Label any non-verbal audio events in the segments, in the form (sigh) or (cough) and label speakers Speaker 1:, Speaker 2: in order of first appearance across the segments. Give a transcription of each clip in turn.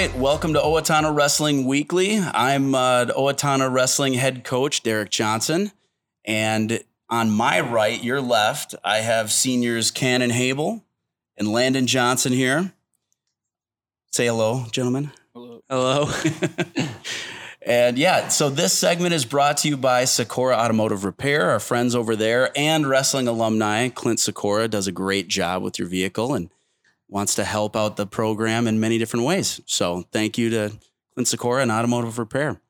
Speaker 1: right, welcome to Owatonna Wrestling Weekly. I'm uh, Owatonna Wrestling head coach Derek Johnson, and on my right, your left, I have seniors Kanin Hable and Landen Johnson here. Say hello, gentlemen.
Speaker 2: Hello. Hello. (laughs)
Speaker 1: And yeah, so this segment is brought to you by Sikora Automotive Repair, our friends over there, and wrestling alumni. Clint Sikora does a great job with your vehicle and wants to help out the program in many different ways. So thank you to Clint Sikora and Automotive Repair.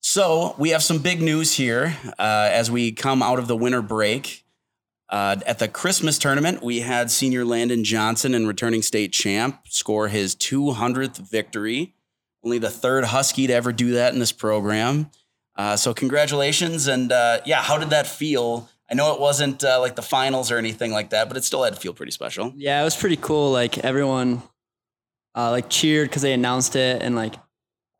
Speaker 1: So we have some big news here uh, as we come out of the winter break. Uh, at the Christmas tournament, we had senior Landen Johnson and returning state champ score his 200th victory only the third Husky to ever do that in this program. Uh, so congratulations. And uh, yeah, how did that feel? I know it wasn't uh, like the finals or anything like that, but it still had to feel pretty special.
Speaker 2: Yeah, it was pretty cool. Like everyone, uh, like cheered because they announced it, and like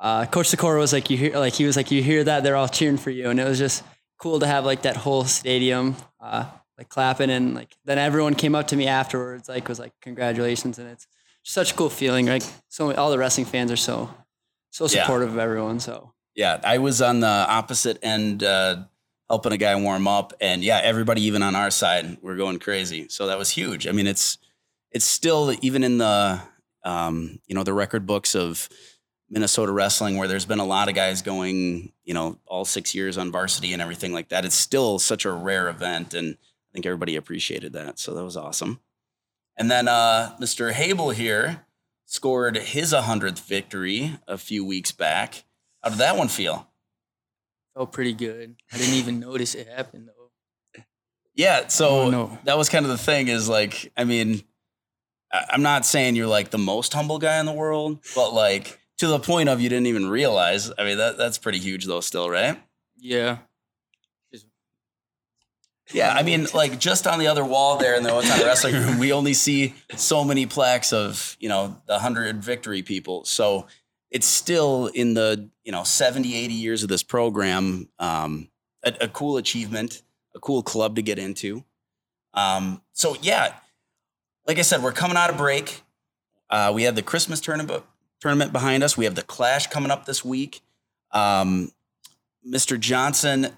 Speaker 2: uh, Coach Sikora was like, you hear, like he was like, you hear that? They're all cheering for you, and it was just cool to have like that whole stadium uh, like clapping, and like then everyone came up to me afterwards, like was like, congratulations, and it's such a cool feeling. Like so, all the wrestling fans are so so
Speaker 1: Yeah.
Speaker 2: supportive of everyone. So
Speaker 1: Yeah, I was on the opposite end uh, helping a guy warm up, and yeah, everybody even on our side we're going crazy. So that was huge. I mean, it's it's still even in the um, you know the record books of Minnesota wrestling where there's been a lot of guys going you know all six years on varsity and everything like that. It's still such a rare event, and I think everybody appreciated that. So that was awesome. And then uh, Mr. Hable here scored his 100th victory a few weeks back. How did that one feel?
Speaker 3: Felt pretty good. I didn't even notice it happened though.
Speaker 1: Yeah, so that was kind of the thing is like, I mean, I'm not saying you're like the most humble guy in the world, but like to the point of you didn't even realize. I mean, that that's pretty huge though, still, right?
Speaker 3: Yeah.
Speaker 1: Yeah, I mean, like just on the other wall there in the Owatonna wrestling room, we only see so many plaques of you know the hundred victory people. So it's still in the you know 70, 80 years of this program, um, a, a cool achievement, a cool club to get into. Um, so yeah, like I said, we're coming out of break. Uh, we have the Christmas tournament tournament behind us. We have the Clash coming up this week. Um, Mr. Johnson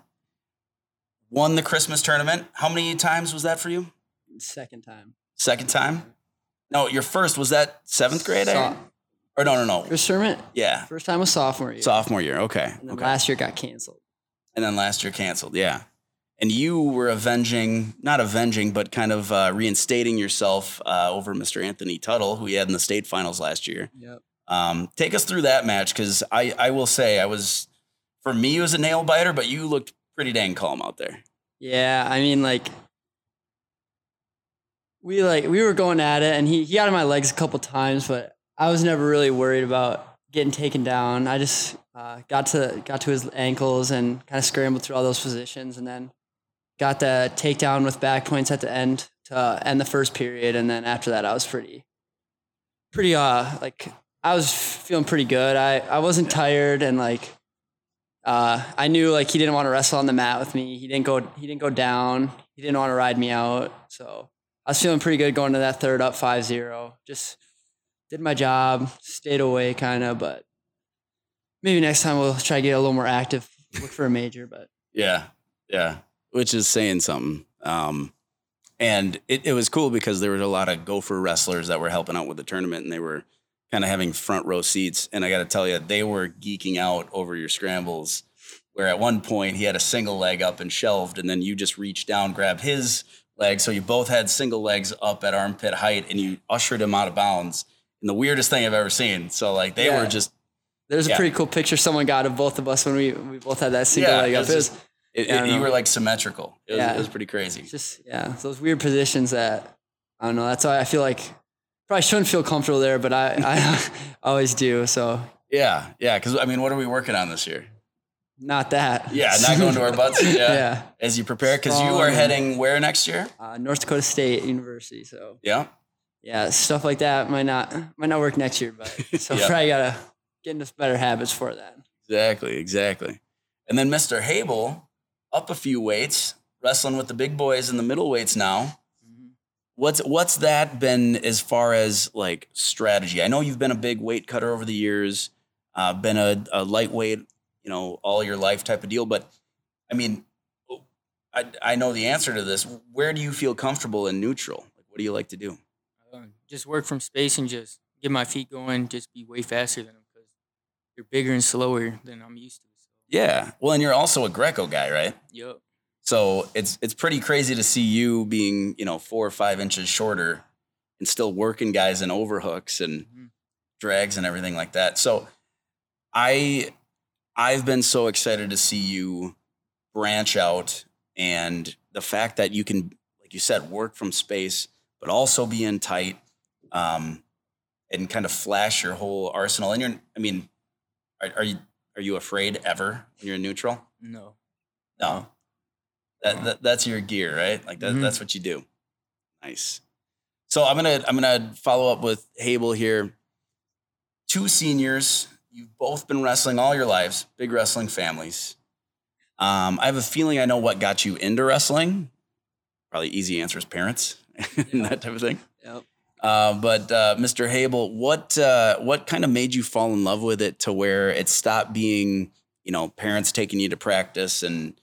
Speaker 1: won the Christmas tournament. How many times was that for you?
Speaker 2: second time.
Speaker 1: Second time? No, your first was that seventh grade? I
Speaker 2: So-?
Speaker 1: Or no, no, no.
Speaker 2: First tournament,
Speaker 1: Yeah,
Speaker 2: first time was sophomore year.
Speaker 1: sophomore year. Okay,
Speaker 2: and then
Speaker 1: okay.
Speaker 2: last year got canceled.
Speaker 1: and then last year canceled. Yeah, and you were avenging, not avenging, but kind of uh, reinstating yourself uh, over Mr. Anthony Tuttle, who you had in the state finals last year.
Speaker 2: Yep.
Speaker 1: Um, take us through that match because I, I will say I was, for me, it was a nail biter, but you looked pretty dang calm out there.
Speaker 2: Yeah, I mean, like we like we were going at it, and he he got on my legs a couple times, but I was never really worried about getting taken down. I just uh, got to got to his ankles and kind of scrambled through all those positions, and then got the takedown with back points at the end to uh, end the first period, and then after that, I was pretty pretty uh like I was feeling pretty good. I I wasn't tired, and like uh, I knew like he didn't want to wrestle on the mat with me. He didn't go. He didn't go down. He didn't want to ride me out. So I was feeling pretty good going to that third up 5-0. Just did my job, stayed away kind of, but maybe next time we'll try to get a little more active. Look for a major, but
Speaker 1: Yeah, yeah, which is saying something. Um, and it, it was cool because there was a lot of Gopher wrestlers that were helping out with the tournament, and they were kind of having front row seats. And I got to tell you, they were geeking out over your scrambles. Where at one point he had a single leg up and shelved, and then you just reached down, grabbed his leg, so you both had single legs up at armpit height, and you ushered him out of bounds. And the weirdest thing I've ever seen. So like they
Speaker 2: Yeah.
Speaker 1: were just
Speaker 2: there's a pretty cool picture someone got of both of us when we we both had that single
Speaker 1: Yeah,
Speaker 2: leg up. It was
Speaker 1: just- it, it- you were like symmetrical. It was,
Speaker 2: Yeah.
Speaker 1: it was pretty crazy.
Speaker 2: just yeah, those weird positions that I don't know. That's why I feel like probably shouldn't feel comfortable there, but I I (laughs) always do. So
Speaker 1: Yeah, yeah. Because I mean, what are we working on this year?
Speaker 2: not that.
Speaker 1: Yeah, not going to our butts. (laughs) Yeah,
Speaker 2: yeah.
Speaker 1: as you prepare, because you are heading where next year?
Speaker 2: Uh, North Dakota State University. So
Speaker 1: Yeah,
Speaker 2: yeah, stuff like that might not might not work next year, but (laughs) so
Speaker 1: Yeah.
Speaker 2: probably gotta get into better habits for that.
Speaker 1: exactly, exactly. And then Mr. Hable up a few weights, wrestling with the big boys in the middleweights now. what's what's that been as far as like strategy? I know you've been a big weight cutter over the years, uh, been a, a lightweight, you know, all your life type of deal. But I mean, I I know the answer to this. Where do you feel comfortable in neutral? Like, what do you like to do?
Speaker 3: Uh, just work from space and just get my feet going. Just be way faster than them because you're bigger and slower than I'm used to. So,
Speaker 1: Yeah. Well, and you're also a Greco guy, right?
Speaker 3: yep.
Speaker 1: So it's it's pretty crazy to see you being you know four or five inches shorter and still working guys in overhooks and
Speaker 3: Mhm.
Speaker 1: drags and everything like that. So I I've been so excited to see you branch out and the fact that you can like you said work from space but also be in tight um, and kind of flash your whole arsenal. And you're I mean are, are you are you afraid ever when you're in neutral?
Speaker 3: No.
Speaker 1: No. That, that that's your gear, right? Like that,
Speaker 3: Mhm.
Speaker 1: that's what you do. Nice. So I'm gonna I'm gonna follow up with Hable here. Two seniors. You've both been wrestling all your lives, big wrestling families. Um, I have a feeling I know what got you into wrestling. Probably easy answer is parents (laughs) and that type of thing.
Speaker 2: Yep.
Speaker 1: Uh, but uh, Mr. Hable, what uh, what kind of made you fall in love with it to where it stopped being, you know, parents taking you to practice and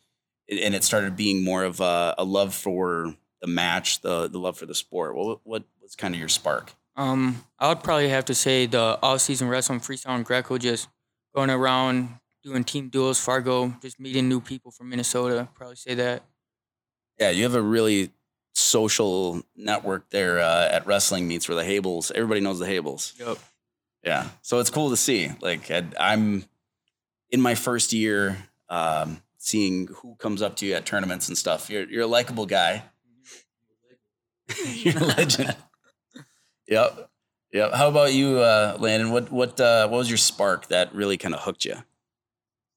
Speaker 1: and it started being more of a, a love for the match, the the love for the sport. What what was kind of your spark?
Speaker 3: Um, I would probably have to say the all-season wrestling freestyle and Greco, just going around doing team duels, Fargo, just meeting new people from Minnesota. Probably say that.
Speaker 1: Yeah, you have a really social network there uh, at wrestling meets where the Hables, everybody knows the Hables.
Speaker 3: Yep.
Speaker 1: Yeah. So it's cool to see. Like I- I'm in my first year, um, seeing who comes up to you at tournaments and stuff. You're you're a likable guy. (laughs) you're a legend. yep. Yep. How about you, uh, Landen? What what uh, what was your spark that really kind of hooked you?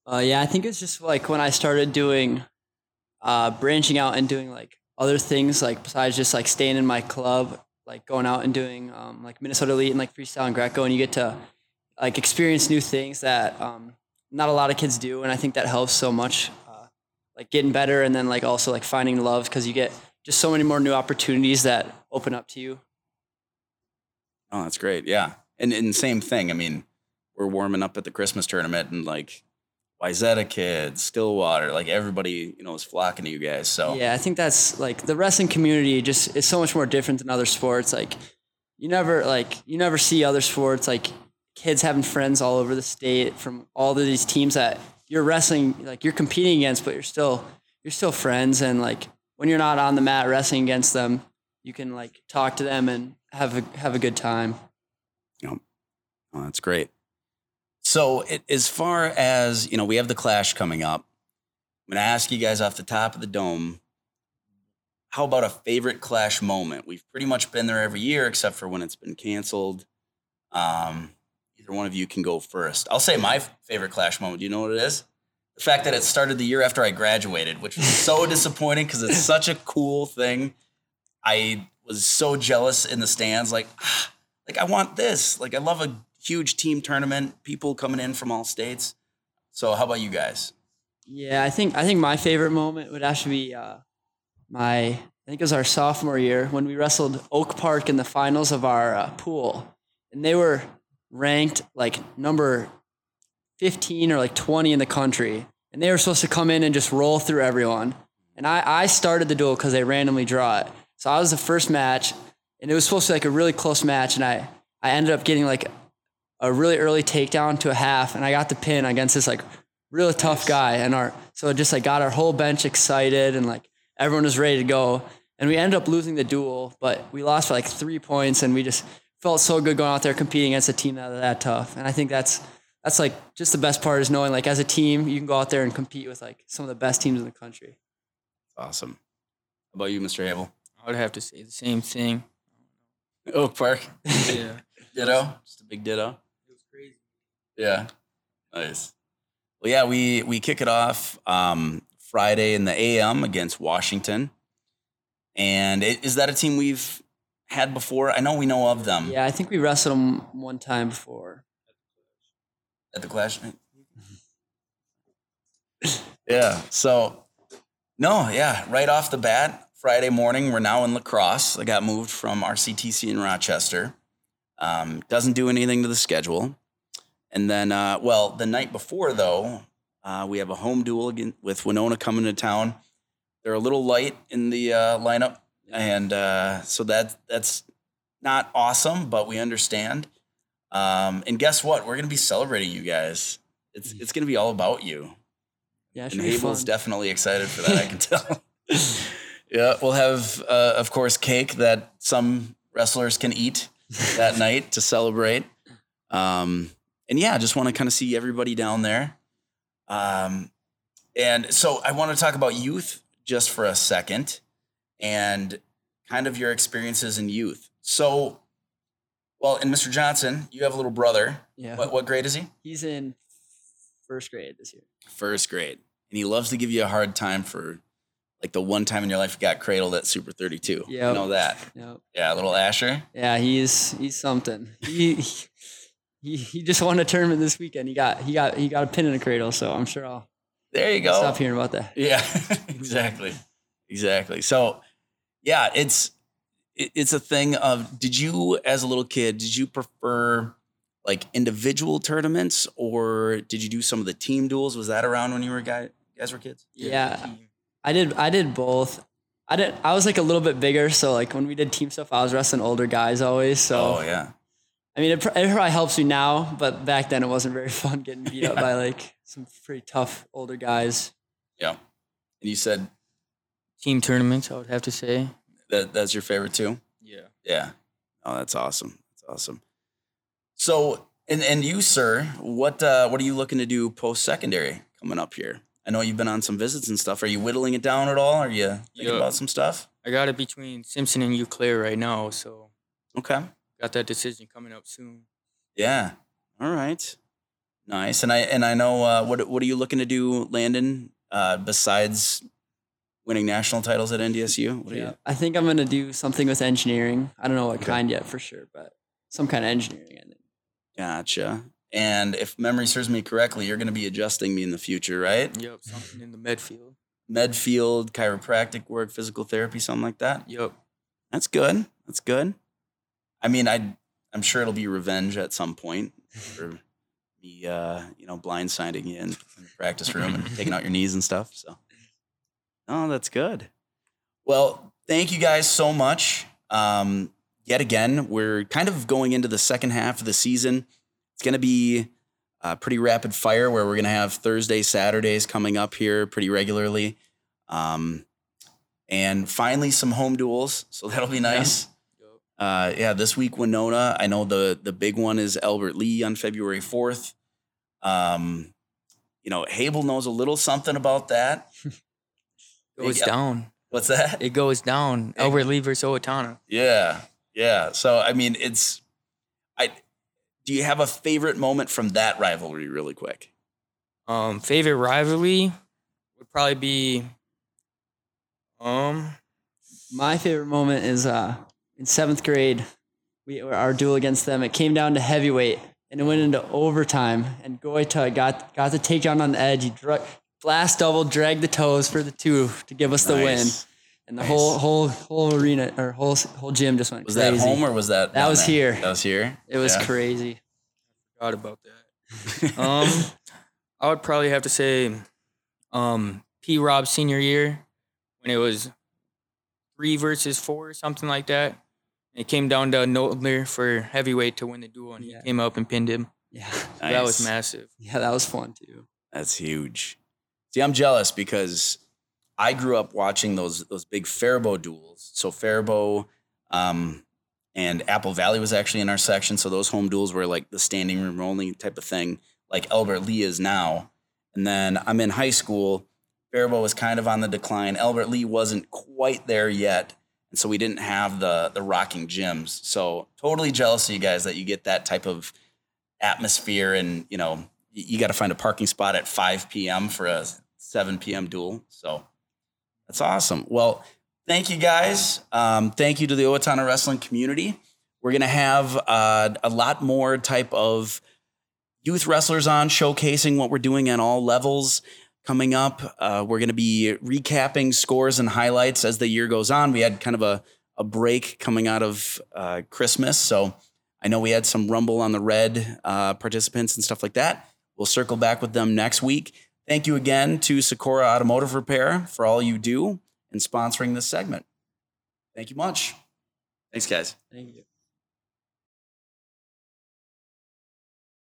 Speaker 2: Uh, yeah, I think it's just like when I started doing, uh, branching out and doing like other things, like besides just like staying in my club, like going out and doing um, like Minnesota Elite and like freestyle and Greco, and you get to like experience new things that um, not a lot of kids do, and I think that helps so much, uh, like getting better, and then like also like finding love because you get just so many more new opportunities that open up to you.
Speaker 1: Oh, that's great. Yeah. And and same thing. I mean, we're warming up at the Christmas tournament and like Wayzata kids, Stillwater, like everybody, you know, is flocking to you guys. So
Speaker 2: Yeah, I think that's like the wrestling community just is so much more different than other sports. Like you never like you never see other sports like kids having friends all over the state from all of these teams that you're wrestling like you're competing against, but you're still you're still friends and like when you're not on the mat wrestling against them, you can like talk to them and have a have a good time.
Speaker 1: Oh, that's great. So, it, as far as you know, we have the clash coming up. I'm going to ask you guys off the top of the dome. How about a favorite clash moment? We've pretty much been there every year, except for when it's been canceled. Um, either one of you can go first. I'll say my favorite clash moment. Do you know what it is? The fact that it started the year after I graduated, which was so (laughs) disappointing because it's such a cool thing. I was so jealous in the stands, like, ah, (sighs) like I want this. Like I love a huge team tournament, people coming in from all states. So how about you guys?
Speaker 2: Yeah, I think I think my favorite moment would actually be uh, my I think it was our sophomore year when we wrestled Oak Park in the finals of our uh, pool, and they were ranked like number fifteen or like twenty in the country, and they were supposed to come in and just roll through everyone. And I I started the duel because they randomly draw it, so I was the first match, and it was supposed to be like a really close match, and I I ended up getting like a really early takedown to a half, and I got the pin against this like really tough guy, and our so it just like got our whole bench excited, and like everyone was ready to go, and we ended up losing the duel, but we lost by like three points, and we just felt so good going out there competing against a team that was that tough, and I think that's that's like just the best part is knowing like as a team you can go out there and compete with like some of the best teams in the country.
Speaker 1: Awesome. How about you, Mr. Hable?
Speaker 3: I would have to say the same thing.
Speaker 1: Oak Park.
Speaker 3: Yeah. (laughs)
Speaker 1: Ditto. Just a big ditto.
Speaker 3: It was crazy.
Speaker 1: Yeah. Nice. Well, yeah, we we kick it off um, Friday in the AM against Washington. And it, is that a team we've had before? I know we know of them
Speaker 2: Yeah, I think we wrestled them one time before.
Speaker 1: at the Clash. (laughs) yeah. So, no, yeah, right off the bat, Friday morning. We're now in La Crosse. I got moved from RCTC in Rochester. Um, doesn't do anything to the schedule. And then, uh, well, the night before though, uh, we have a home duel again with Winona coming to town. They're a little light in the uh, lineup, and uh, so that that's not awesome, but we understand. Um, and guess what? We're gonna be celebrating you guys. It's it's gonna be all about you.
Speaker 2: Yeah,
Speaker 1: And
Speaker 2: Hable's
Speaker 1: definitely excited for that. I can (laughs) tell. yeah, we'll have, uh, of course, cake that some wrestlers can eat that (laughs) night to celebrate. Um, and yeah, I just want to kind of see everybody down there. Um, and so I want to talk about youth just for a second and kind of your experiences in youth. So, well, and Mr. Johnson, you have a little brother.
Speaker 2: yeah,
Speaker 1: What, what grade is he?
Speaker 2: he's in first grade this year.
Speaker 1: first grade, and he loves to give you a hard time for like the one time in your life you got cradled at Super 32. Yeah.
Speaker 2: You
Speaker 1: know that.
Speaker 2: Yep.
Speaker 1: Yeah, little Asher.
Speaker 2: Yeah, he's he's something. He he he just won a tournament this weekend. He got he got he got a pin in a cradle. So I'm sure I'll
Speaker 1: There you go.
Speaker 2: stop hearing about that.
Speaker 1: Yeah, (laughs) exactly, exactly. So, yeah, it's it, it's a thing of. Did you, as a little kid, did you prefer like individual tournaments, or did you do some of the team duels? Was that around when you were guy, guys were kids?
Speaker 2: Yeah, I did I did both. I did I was like a little bit bigger, so like when we did team stuff, I was wrestling older guys always. So
Speaker 1: Oh yeah,
Speaker 2: I mean, it, it probably helps you now, but back then it wasn't very (laughs) fun getting beat up by like some pretty tough older guys.
Speaker 1: yeah. And you said
Speaker 3: Team tournaments, I would have to say.
Speaker 1: that that's your favorite too.
Speaker 3: Yeah.
Speaker 1: Yeah. Oh, that's awesome. That's awesome. So, and and you, sir, what uh, what are you looking to do post secondary coming up here? I know you've been on some visits and stuff. Are you whittling it down at all? Are you thinking
Speaker 3: Yeah.
Speaker 1: about some stuff?
Speaker 3: I got it between Simpson and Eau Claire right now, so
Speaker 1: Okay.
Speaker 3: Got that decision coming up soon.
Speaker 1: Yeah. All right. Nice. And I and I know uh, what what are you looking to do, Landen? Uh, besides winning national titles at NDSU, what are you?
Speaker 2: I think I'm gonna do something with engineering. I don't know what
Speaker 1: Okay.
Speaker 2: kind yet for sure, but some kind of engineering. I think.
Speaker 1: Gotcha. And if memory serves me correctly, you're going to be adjusting me in the future, right?
Speaker 3: Yep, something in the med field.
Speaker 1: Medfield, chiropractic work, physical therapy, something like that.
Speaker 3: Yep.
Speaker 1: That's good. That's good. I mean, I I'm sure it'll be revenge at some point for me, uh, you know, blindsiding you in, in the practice room and taking out your knees and stuff. So, oh, that's good. Well, thank you guys so much. Um, yet again, we're kind of going into the second half of the season. It's going to be uh, pretty rapid fire where we're going to have Thursday, Saturdays coming up here pretty regularly. Um, and finally, some home duels. So that'll be nice.
Speaker 3: Yep.
Speaker 1: Uh, yeah, this week Winona. I know the the big one is Albert Lea on February fourth. Um, you know, Hable knows a little something about that. (laughs)
Speaker 3: Goes
Speaker 1: Yeah.
Speaker 3: down.
Speaker 1: What's that?
Speaker 3: It goes down.
Speaker 1: It-
Speaker 3: Albert Lea versus Owatonna.
Speaker 1: Yeah, yeah. So I mean, it's. I. Do you have a favorite moment from that rivalry, really quick?
Speaker 3: Um, favorite rivalry would probably be um
Speaker 2: My favorite moment is uh, in seventh grade. We our duel against them. It came down to heavyweight, and it went into overtime. And Goita got got the takedown on the edge. He dra- blast double, dragged the toes for the two to give us the win. And the
Speaker 1: Nice.
Speaker 2: whole whole whole arena or whole whole gym just went
Speaker 1: Was
Speaker 2: crazy.
Speaker 1: that home or was that?
Speaker 2: That was
Speaker 1: there?
Speaker 2: here.
Speaker 1: That was here.
Speaker 2: It was
Speaker 1: Yeah.
Speaker 2: crazy.
Speaker 3: I forgot about that. (laughs) Um I would probably have to say um P Rob senior year when it was three versus four or something like that. It came down to Notler for heavyweight to win the duel and
Speaker 2: Yeah.
Speaker 3: he came up and pinned him.
Speaker 2: Yeah, (laughs)
Speaker 3: That was massive.
Speaker 2: yeah, that was fun too.
Speaker 1: That's huge. See, I'm jealous because I grew up watching those those big Faribault duels. So Faribault um, and Apple Valley was actually in our section. So those home duels were like the standing room only type of thing, like Albert Lea is now. And then I'm in high school. Faribault was kind of on the decline. Albert Lea wasn't quite there yet. And so we didn't have the the rocking gyms. So totally jealous of you guys that you get that type of atmosphere and you know you got to find a parking spot at 5 p.m for a 7 p.m duel. So that's awesome. Well thank you guys. Um, thank you to the owatonna wrestling community. We're to have uh, a lot more type of youth wrestlers on showcasing what we're doing at all levels coming up. Uh, we're going to be recapping scores and highlights as the year goes on. We had kind of a, a break coming out of uh, Christmas. So I know we had some Rumble on the Red uh, participants and stuff like that. We'll circle back with them next week. Thank you again to Sikora Automotive Repair for all you do in sponsoring this segment. Thank you much. Thanks, guys.
Speaker 2: Thank you.